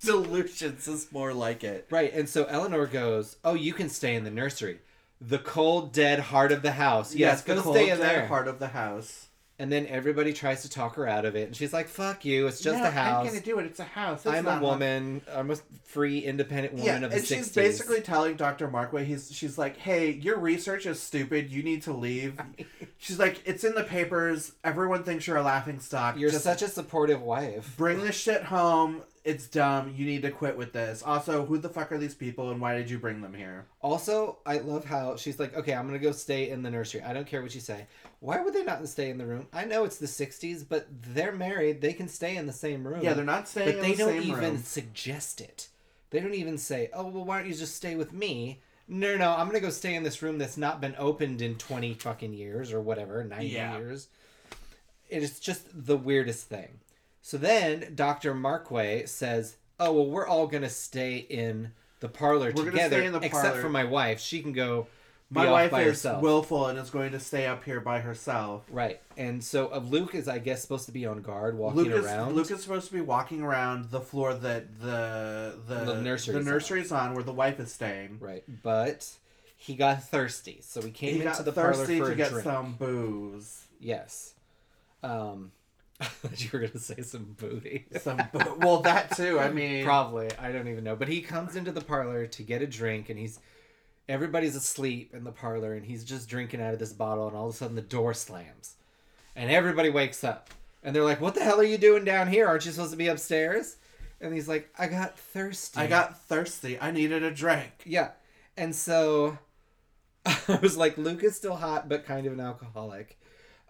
Delusions is more like it. right. And so Eleanor goes, "Oh, you can stay in the nursery, the cold, dead heart of the house. Yes, go cold, stay in dead there." part of the house. And then everybody tries to talk her out of it, and she's like, "Fuck you! It's just No, a house. I'm gonna do it. It's a house. It's I'm a woman. I'm a free, independent woman Yeah, of the and 60s." she's basically telling Dr. Markway, he's she's like, "Hey, your research is stupid. You need to leave." she's like, "It's in the papers. Everyone thinks you're a laughing stock. You're Just such a supportive wife. bring this shit home. It's dumb. You need to quit with this. Also, who the fuck are these people, and why did you bring them here?" Also, I love how she's like, okay, I'm gonna go stay in the nursery. I don't care what you say. Why would they not stay in the room? I know it's the '60s, but they're married. They can stay in the same room. Yeah, they're not staying But they the don't even room. suggest it. They don't even say, "Oh, well, why don't you just stay with me?" No, no, I'm gonna go stay in this room that's not been opened in 20 fucking years or whatever, 90 Yeah. years. It is just the weirdest thing. So then Dr. Markway says, "Oh, well, we're all gonna stay in the parlor We're gonna together, stay in the except parlor. for my wife. She can go My wife by is herself." willful and is going to stay up here by herself. right, and so uh, Luke is, I guess, supposed to be on guard, walking Luke is, around. Luke is supposed to be walking around the floor that the the The nursery's the nursery's on, where the wife is staying. Right, but he got thirsty, so he came He into got the parlor for to a get drink. some booze. Yes. Um, you were gonna say some booty. Some boo- well, that too. I mean, Probably, I don't even know. But he comes into the parlor to get a drink, and he's everybody's asleep in the parlor, and he's just drinking out of this bottle, and all of a sudden the door slams, and everybody wakes up, and they're like, "What the hell are you doing down here? Aren't you supposed to be upstairs?" And he's like, "I got thirsty." I got thirsty. I needed a drink. Yeah. And so I was like, Luke is still hot, but kind of an alcoholic.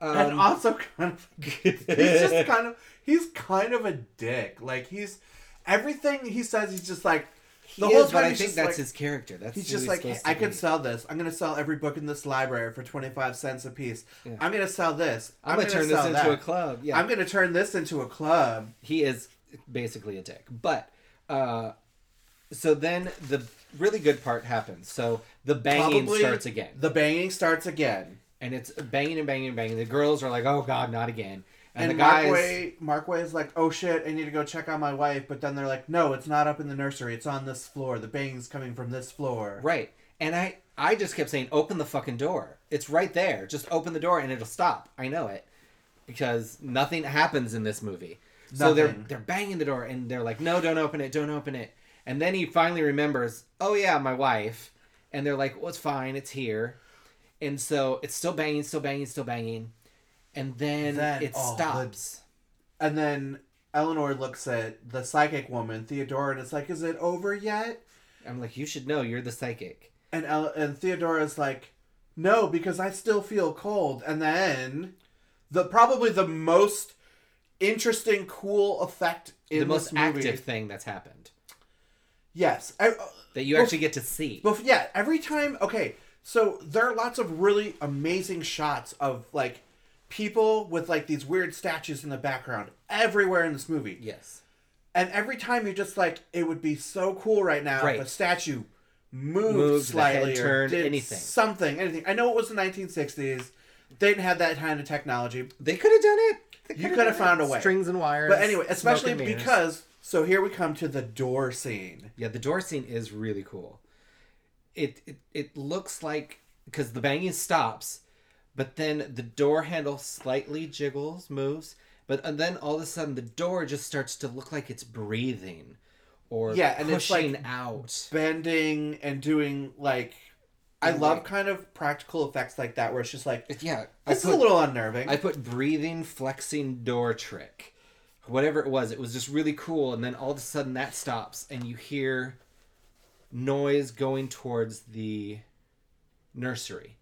And Um, also kind of he's just kind of he's kind of a dick. Like he's everything he says. He's just like he the whole is, but time I think that's like- his character. That's He's just like, "Hey, I could sell this. I'm gonna sell every book in this library for 25 cents a piece. I'm gonna sell this. I'm, gonna, turn this into that. a club. Yeah, I'm gonna turn this into a club. he is basically a dick. But uh, so then the really good part happens. So the banging Probably starts again, The banging starts again. And it's banging and banging and banging. The girls are like, "Oh God, not again!" And, And, the guys, Markway, Markway is like, "Oh shit, I need to go check on my wife." But then they're like, "No, it's not up in the nursery. It's on this floor. The banging's coming from this floor." right? And I, I just kept saying, "Open the fucking door. It's right there. Just open the door, and it'll stop." I know it because nothing happens in this movie. So they're they're banging the door, and they're like, "No, don't open it. Don't open it." And then he finally remembers, "Oh yeah, my wife." And they're like, "Well, it's fine. It's here." And so it's still banging, still banging, still banging, and then, Then, it oh, the- stops. And then Eleanor looks at the psychic woman, Theodora, and it's like, "Is it over yet?" I'm like, "You should know. You're the psychic." And El- and Theodora's like, "No, because I still feel cold." And then the probably the most interesting, cool effect in the most movie. active thing that's happened Yes, I, that you Well, actually get to see. But yeah, every time. Okay, so there are lots of really amazing shots of like people with like these weird statues in the background everywhere in this movie. yes. And every time you're just like, it would be so cool right now Right. if a statue moved, Moved, the head slightly or turned, did anything. something, anything. I know it was the 1960s. They didn't have that kind of technology. They could have done it. They You could have found it. a way. Strings and wires. But anyway, especially because so here we come to the door scene. yeah, the door scene is really cool. It it, it looks like because the banging stops, but then the door handle slightly jiggles, moves, but and then all of a sudden the door just starts to look like it's breathing, or Yeah, and it's pushing like- out. Bending and doing like I And, love like- kind of practical effects like that where it's just like Yeah, I is a little unnerving. I put breathing, flexing door trick. Whatever it was, it was just really cool. And then all of a sudden that stops and you hear noise going towards the nursery.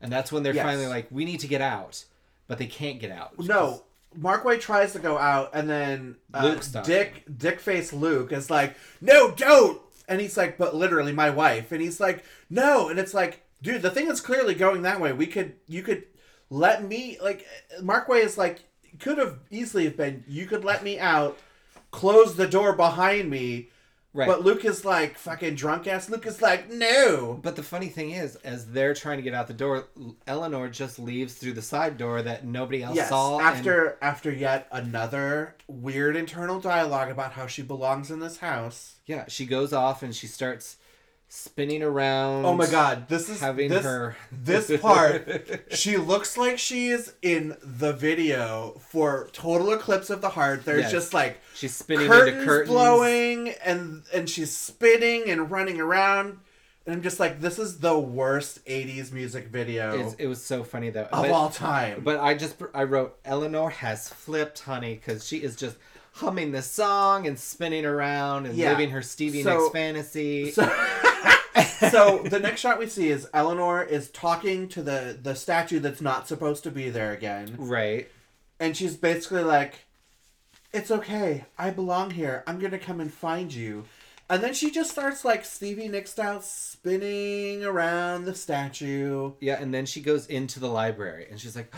And that's when they're Yes. finally like, we need to get out. But they can't get out. No, Markway tries to go out, and then uh, Dick Dick face Luke is like, "No, don't!" And he's like, "But literally, my wife." And he's like, "No!" And it's like, dude, the thing is clearly going that way. We could, you could let me like. Markway is like, could have easily have been. You could let me out, close the door behind me. Right. But Luke is like fucking drunk ass. Luke is like, no. But the funny thing is, as they're trying to get out the door, Eleanor just leaves through the side door that nobody else Yes. saw. and- After after yet another weird internal dialogue about how she belongs in this house. yeah, she goes off and she starts spinning around. Oh my god, this is having this, her this part. she looks like she is in the video for Total Eclipse of the Heart. There's Yes. just like She's spinning curtains, into curtains. blowing and and she's spinning and running around. And I'm just like, this is the worst '80s music video It's, it was so funny though. of but, all time. but I just I wrote Eleanor has flipped, honey, because she is just humming this song and spinning around and Yeah. living her Stevie So- Nicks fantasy. So, so the next shot we see is Eleanor is talking to the the statue that's not supposed to be there again, right. and she's basically like, "It's okay, I belong here. I'm gonna come and find you." And then she just starts like Stevie Nicks style spinning around the statue. Yeah, and then she goes into the library and she's like,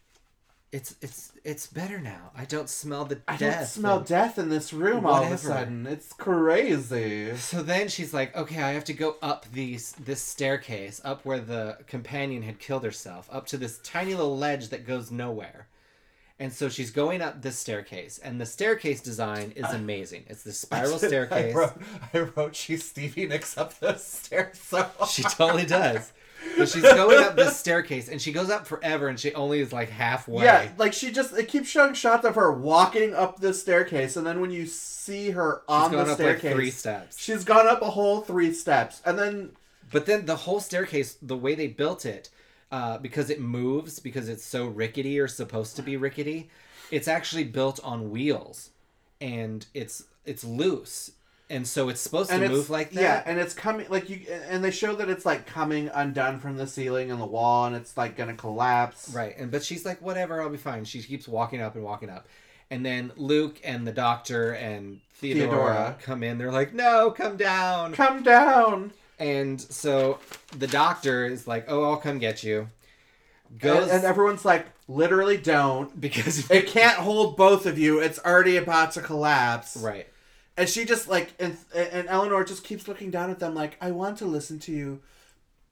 "It's it's it's better now. I don't smell the I death." don't smell and- death in this room all of a Whatever. sudden. It's crazy. So then she's like, "Okay, I have to go up these this staircase, up where the companion had killed herself, up to this tiny little ledge that goes nowhere." And so she's going up this staircase, and the staircase design is amazing. It's the spiral staircase. I wrote, I wrote she's Stevie Nicks up the stairs so She totally does. But she's going up this staircase, and she goes up forever, and she only is like halfway. Yeah, like she just it keeps showing shots of her walking up this staircase, and then when you see her she's on the up like staircase, three steps. she's gone up a whole three steps, and then But then the whole staircase, the way they built it, uh, because it moves, because it's so rickety or supposed to be rickety, it's actually built on wheels, and it's it's loose, and so it's supposed and to it's move like that. Yeah, and it's coming like you, and they show that it's like coming undone from the ceiling and the wall, and it's like gonna collapse. Right, and but she's like, whatever, I'll be fine. She keeps walking up and walking up, and then Luke and the doctor and Theodora, Theodora. come in. They're like, no, come down. Come down. And so the doctor is like, oh, I'll come get you. And, Goes and everyone's like, literally don't. because It can't hold both of you. It's already about to collapse. right. And she just like, and, and Eleanor just keeps looking down at them like, I want to listen to you,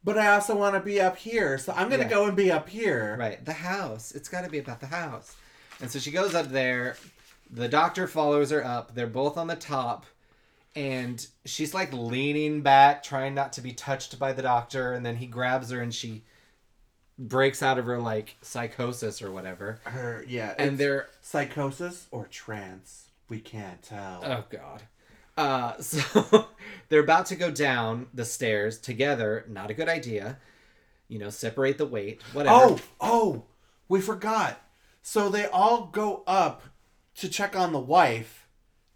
but I also want to be up here. So I'm gonna Yeah. go and be up here. Right, the house. It's got to be about the house. And so she goes up there. The doctor follows her up. They're both on the top. And she's like leaning back, trying not to be touched by the doctor. And then he grabs her and she breaks out of her like psychosis or whatever. Her, yeah. And they're. psychosis or trance. We can't tell. Oh, God. Uh, so they're about to go down the stairs together. Not a good idea. You know, separate the weight. Whatever. Oh, oh, we forgot. So they all go up to check on the wife,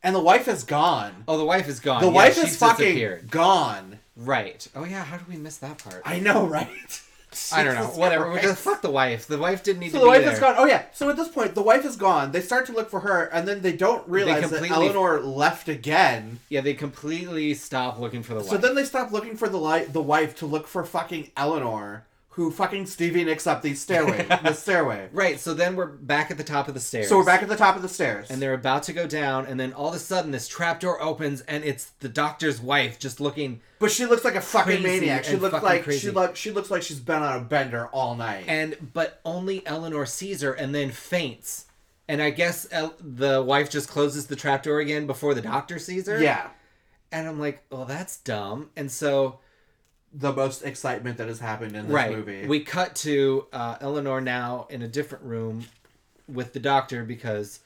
and the wife is gone. Oh, the wife is gone. The Yeah, wife is fucking gone. Right. Oh yeah. How did we miss that part? I know, right? I don't know. Whatever. Christ. Just fuck the wife. The wife didn't need So to the be wife there. is gone. Oh yeah. So at this point, the wife is gone. They start to look for her, and then they don't realize that completely- Eleanor left again. Yeah, they completely stop looking for the wife. So then they stop looking for the li- the wife to look for fucking Eleanor, who fucking Stevie nicks up the stairway. the stairway. right. So then we're back at the top of the stairs. So we're back at the top of the stairs. and they're about to go down, and then all of a sudden this trap door opens, and it's the doctor's wife just looking. But she looks like a fucking maniac. She looks like crazy. she look she looks like she's been on a bender all night. And but only Eleanor sees her, and then faints. And I guess El- the wife just closes the trap door again before the doctor sees her. yeah, And I'm like, well, that's dumb. And so the most excitement that has happened in this right. movie. We cut to uh, Eleanor now in a different room with the doctor because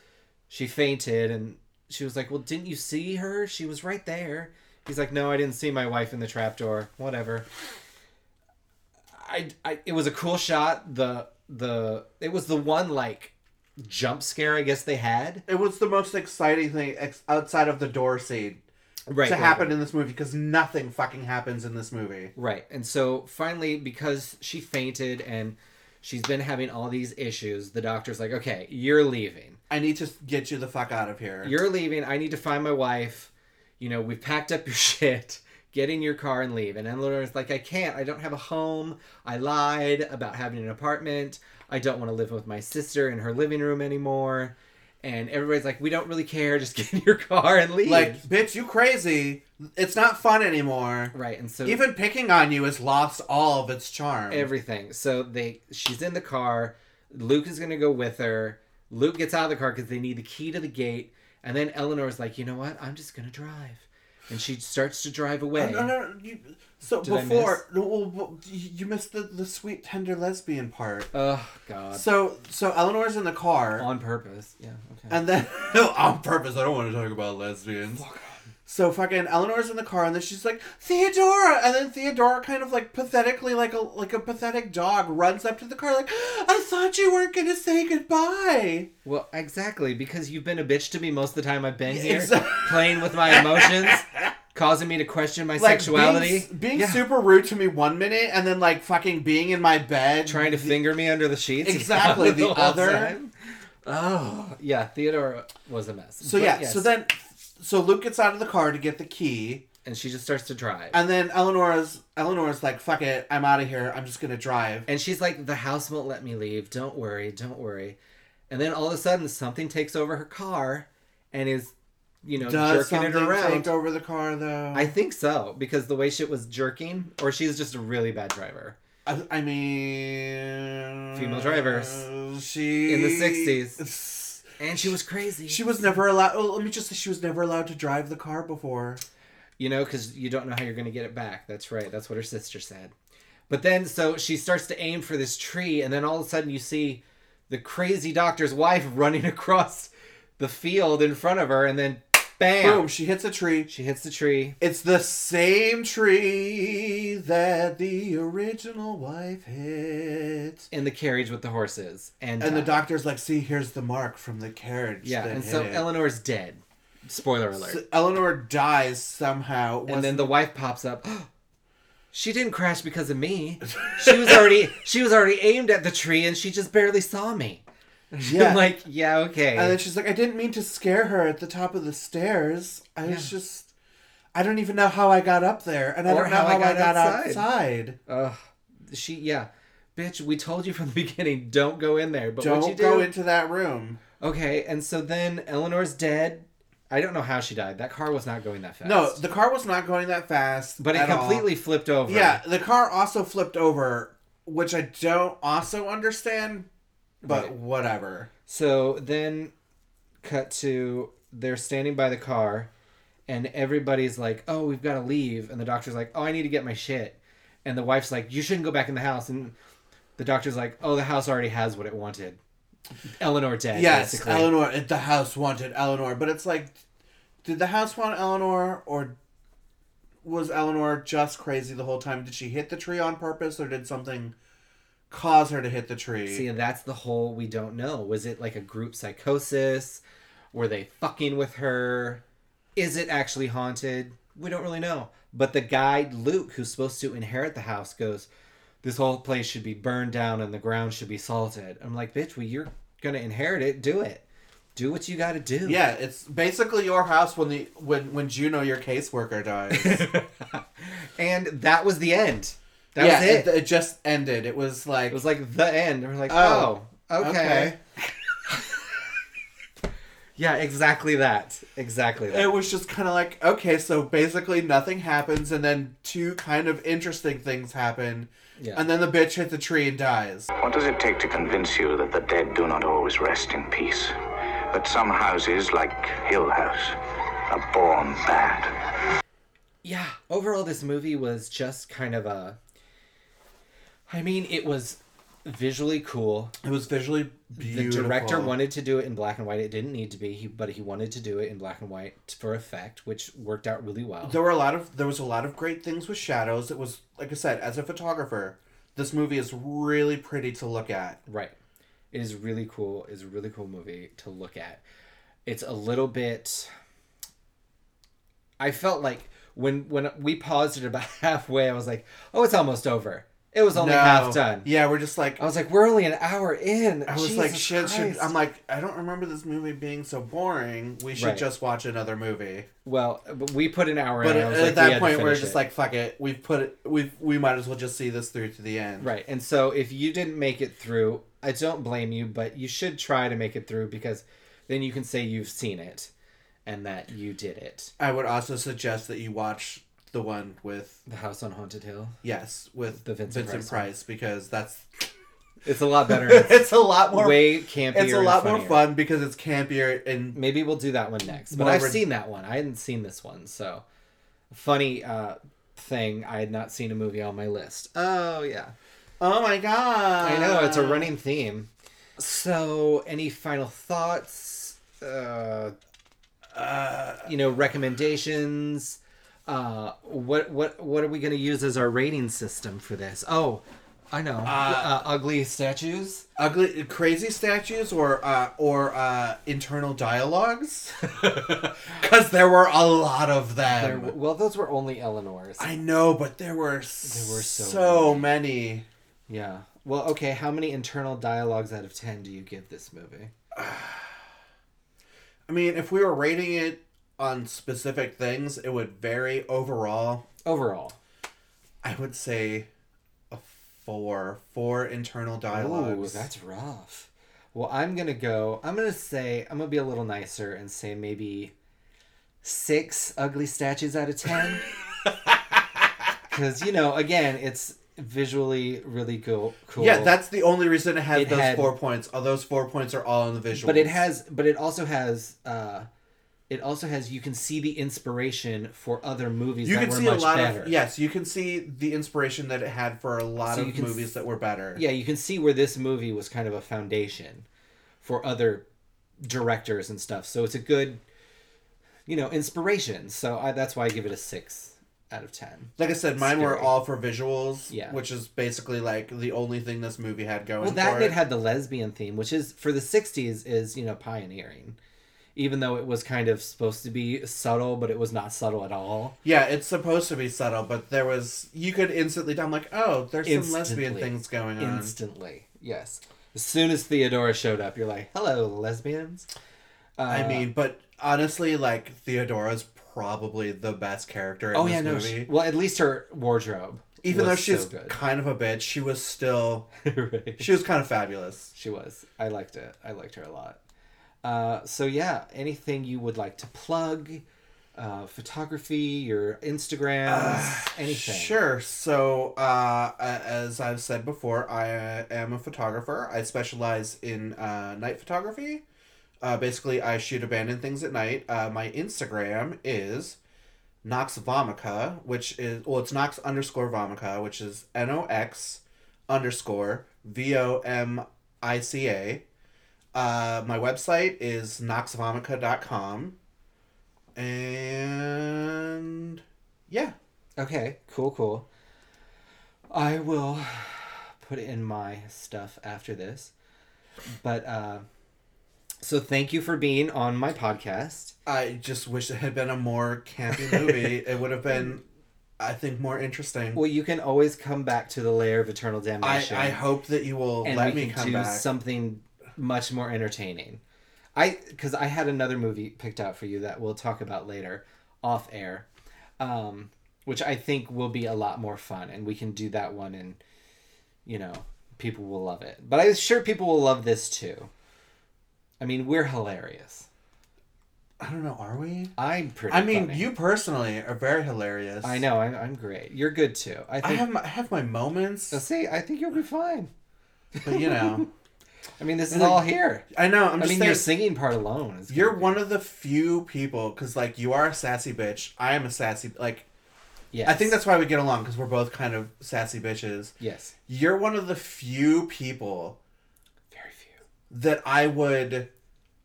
she fainted and she was like, Well, didn't you see her? She was right there. He's like, No, I didn't see my wife in the trapdoor. Whatever. I, I it was a cool shot. The the it was the one like jump scare I guess they had. it was the most exciting thing ex- outside of the door scene Right. to right, happen right. in this movie because nothing fucking happens in this movie. Right. And so finally, because she fainted and she's been having all these issues, the doctor's like, okay, you're leaving. I need to get you the fuck out of here. You're leaving. I need to find my wife. You know, we've packed up your shit. Get in your car and leave. And Eleanor's like, I can't. I don't have a home. I lied about having an apartment. I don't want to live with my sister in her living room anymore. And everybody's like, we don't really care. Just get in your car and leave. like, bitch, you crazy. It's not fun anymore. right. And so Even picking on you has lost all of its charm. everything. So they she's in the car. Luke is gonna go with her. Luke gets out of the car because they need the key to the gate. And then Eleanor's like, you know what? I'm just gonna drive, and she starts to drive away. No, no, no, you, so Did before, no, you missed the, the sweet, tender lesbian part. Oh God! So, so Eleanor's in the car, On purpose. Yeah. Okay. and then on purpose. I don't want to talk about lesbians. So fucking Eleanor's in the car, and then she's like Theodora, and then Theodora kind of like pathetically, like a like a pathetic dog, runs up to the car like, I thought you weren't gonna say goodbye. well, exactly because you've been a bitch to me most of the time I've been here, Exact- playing with my emotions, causing me to question my Like sexuality, being, being Yeah. super rude to me one minute, and then like fucking being in my bed, trying to finger me under the sheets. Exactly, the whole other- time. Oh yeah, Theodora was a mess. So But yeah, yes. so then, so Luke gets out of the car to get the key, and she just starts to drive. and then Eleanor's Eleanor's like, "Fuck it, I'm out of here. I'm just gonna drive." And she's like, the house won't let me leave. Don't worry, don't worry. And then all of a sudden, something takes over her car and is, you know, Does jerking it around. take over the car though? I think so because the way shit was jerking, or she's just a really bad driver. I, I mean, Female drivers. She In the 60s. And she was crazy. She was never allowed. Oh, let me just say, she was never allowed to drive the car before. you know, because you don't know how you're going to get it back. That's right. That's what her sister said. But then, so she starts to aim for this tree, and then all of a sudden, you see the crazy doctor's wife running across the field in front of her, and then bam, Boom! She hits a tree. she hits the tree. It's the same tree that the original wife hit. in the carriage with the horses and And the uh, doctor's like, "See, here's the mark from the carriage." yeah and so it." eleanor's dead Spoiler alert. So Eleanor dies somehow. and then the wife pops up. she didn't crash because of me. She was already she was already aimed at the tree and she just barely saw me. Yeah. I'm like, yeah, okay. And then she's like, I didn't mean to scare her at the top of the stairs. I was just. I don't even know how I got up there, and I Or don't know how how, I got I got outside. Ugh. she yeah. Bitch, we told you from the beginning, don't go in there. But don't you do? go into that room. Okay, and so then Eleanor's dead. I don't know how she died. That car was not going that fast. No, the car was not going that fast. but it at all. completely flipped over. Yeah, the car also flipped over, which I don't also understand, but Right. whatever. So then, cut to they're standing by the car, and everybody's like, "Oh, we've got to leave," and the doctor's like, "Oh, I need to get my shit," and the wife's like, "You shouldn't go back in the house," and the doctor's like, "Oh, the house already has what it wanted." Eleanor dead. Yes, basically. Eleanor. The house wanted Eleanor, but it's like, did the house want Eleanor, or was Eleanor just crazy the whole time? Did she hit the tree on purpose, or did something cause her to hit the tree? See, that's the whole we don't know. Was it like a group psychosis? Were they fucking with her? Is it actually haunted? We don't really know. But the guy, Luke, who's supposed to inherit the house, goes, This whole place should be burned down and the ground should be salted. I'm like, Bitch, well, you're going to inherit it. Do it. Do what you got to do. yeah, it's basically your house when the when when Juno, your caseworker, dies. and that was the end. That yeah, was it. it. it just ended. It was like It was like the end. And we're like, oh, Oh, okay. Yeah, exactly that. Exactly that. It was just kind of like, okay, so basically nothing happens, and then two kind of interesting things happen, Yeah. and then the bitch hits a tree and dies. What does it take to convince you that the dead do not always rest in peace? That some houses, like Hill House, are born bad? yeah overall this movie was just kind of a i mean it was visually cool. It was visually beautiful. the director wanted to do it in black and white. It didn't need to be. He, but he wanted to do it in black and white for effect which worked out really well. There were a lot of there was a lot of great things with shadows. It was like I said, as a photographer, this movie is really pretty to look at. right. It is really cool it's a really cool movie to look at. It's a little bit i felt like when when we paused it about halfway i was like oh it's almost over it was only No. half done Yeah, we're just like I was like, we're only an hour in. I was like, shit, should, I'm like, I don't remember this movie being so boring. We should Right. just watch another movie. well, but we put an hour But in. at, at like, we that point, we're just it. like, fuck it. We've put it. We we might as well just see this through to the end. right. And so, if you didn't make it through, I don't blame you, but you should try to make it through because then you can say you've seen it and that you did it. I would also suggest that you watch the one with The House on Haunted Hill. yes with The Vincent Vincent, Price Price, because that's It's a lot better. It's it's a lot more. way campier. it's a lot more fun because it's campier and Maybe we'll do that one next. But I've a- seen that one. I hadn't seen this one. So, funny uh, thing, I had not seen a movie on my list. Oh, yeah. oh my god! I know it's a running theme. So, any final thoughts? Uh, Uh, you know, recommendations. Uh, what what what are we gonna use as our rating system for this? Oh, I know. Uh, ugly statues. ugly, crazy statues or uh, or uh, internal dialogues because there were a lot of There, them. well, those were only Eleanor's. I know, but there were there were so so, many. Yeah. Well, okay. How many internal dialogues out of ten do you give this movie? I mean, if we were rating it on specific things, it would vary. Overall, Overall. I would say a four. Four internal dialogues. Ooh, that's rough. Well, I'm gonna go. I'm gonna say I'm gonna be a little nicer and say maybe six ugly statues out of ten. Because you know, again, it's visually really cool. Cool. Yeah, that's the only reason it has It those had- four points. All those four points are all in the visual. But it has. But it also has. uh It also has. You can see the inspiration for other movies You that can were see a much lot better. of yes. You can see the inspiration that it had for a lot So of movies s- that were better. yeah, you can see where this movie was kind of a foundation for other directors and stuff. So it's a good, you know, inspiration. So I, that's why I give it a six out of ten. Like I said, mine were all for visuals. Yeah. Which is basically like the only thing this movie had going Well, that it. it had the lesbian theme, which is for the '60s is you know pioneering even though it was kind of supposed to be subtle, but it was not subtle at all. Yeah, it's supposed to be subtle, but there was you could instantly tell. I'm like, oh, there's some lesbian things going on. Instantly, yes. As soon as Theodora showed up, you're like, "Hello, lesbians." Uh, I mean, but honestly, like Theodora's probably the best character in oh this yeah, no. movie. She, well, at least her wardrobe, Even though she's so kind of a bitch, she was still Right. she was kind of fabulous. She was. I liked it. I liked her a lot. Uh, so yeah, anything you would like to plug? Uh, photography, your Instagrams, anything. Sure. So, uh, as I've said before, I uh, am a photographer. I specialize in uh, night photography. Uh, basically, I shoot abandoned things at night. Uh, my Instagram is Nox Vomica, which is well, it's Nox underscore Vomica, which is N O X underscore V O M I C A. Uh, my website is noxvomica.com. And yeah. Okay, cool, cool. I will put in my stuff after this. But uh so thank you for being on my podcast. I just wish it had been a more campy movie. it would have been, I think, more interesting. Well, you can always come back to the layer of eternal I, damnation. I hope that you will let me come do back. something much more entertaining. I because I had another movie picked out for you that we'll talk about later off air, um, which I think will be a lot more fun, and we can do that one, and you know people will love it. But I'm sure people will love this too. I mean, we're hilarious. I don't know. Are we? I'm pretty. I mean, funny. you personally are very hilarious. I know. I'm, I'm great. You're good too. I I have my, I have my moments, So see, I think you'll be fine. but you know, I mean, this is Like, all here. I know. I'm I just mean, saying, your singing part alone is. you're one of the few people because like you are a sassy bitch. I am a sassy like. Yes. I think that's why we get along because we're both kind of sassy bitches. yes. You're one of the few people Very few. that I would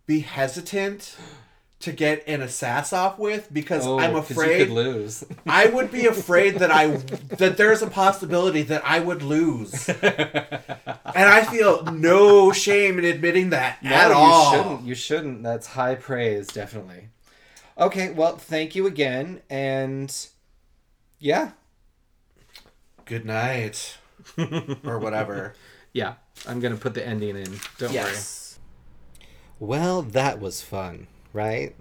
be hesitant to get in a sass off with because oh, I'm Oh, 'cause afraid lose. I would be afraid that I that there's a possibility that I would lose. And I feel no shame in admitting that at all. you shouldn't. You shouldn't. That's high praise, definitely. Okay, well, thank you again, and yeah, Good night. or whatever. yeah. I'm gonna put the ending in. Don't worry. yes. Well, that was fun, right?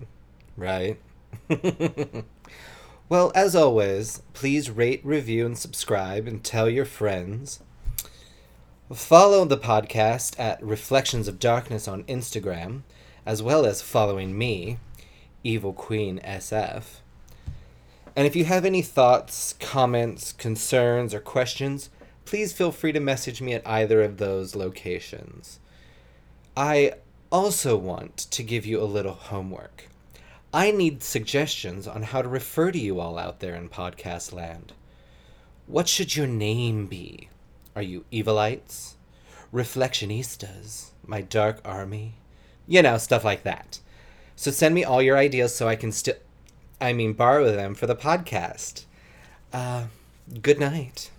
Right. well, as always, please rate, review, and subscribe, and tell your friends. Follow the podcast at Reflections of Darkness on Instagram, as well as following me, Evil Queen SF. And if you have any thoughts, comments, concerns, or questions, please feel free to message me at either of those locations. I also want to give you a little homework. I need suggestions on how to refer to you all out there in podcast land. What should your name be? Are you Evilites? Reflectionistas? My dark army? You know, stuff like that. So send me all your ideas so I can still, I mean, borrow them for the podcast. Uh, good night.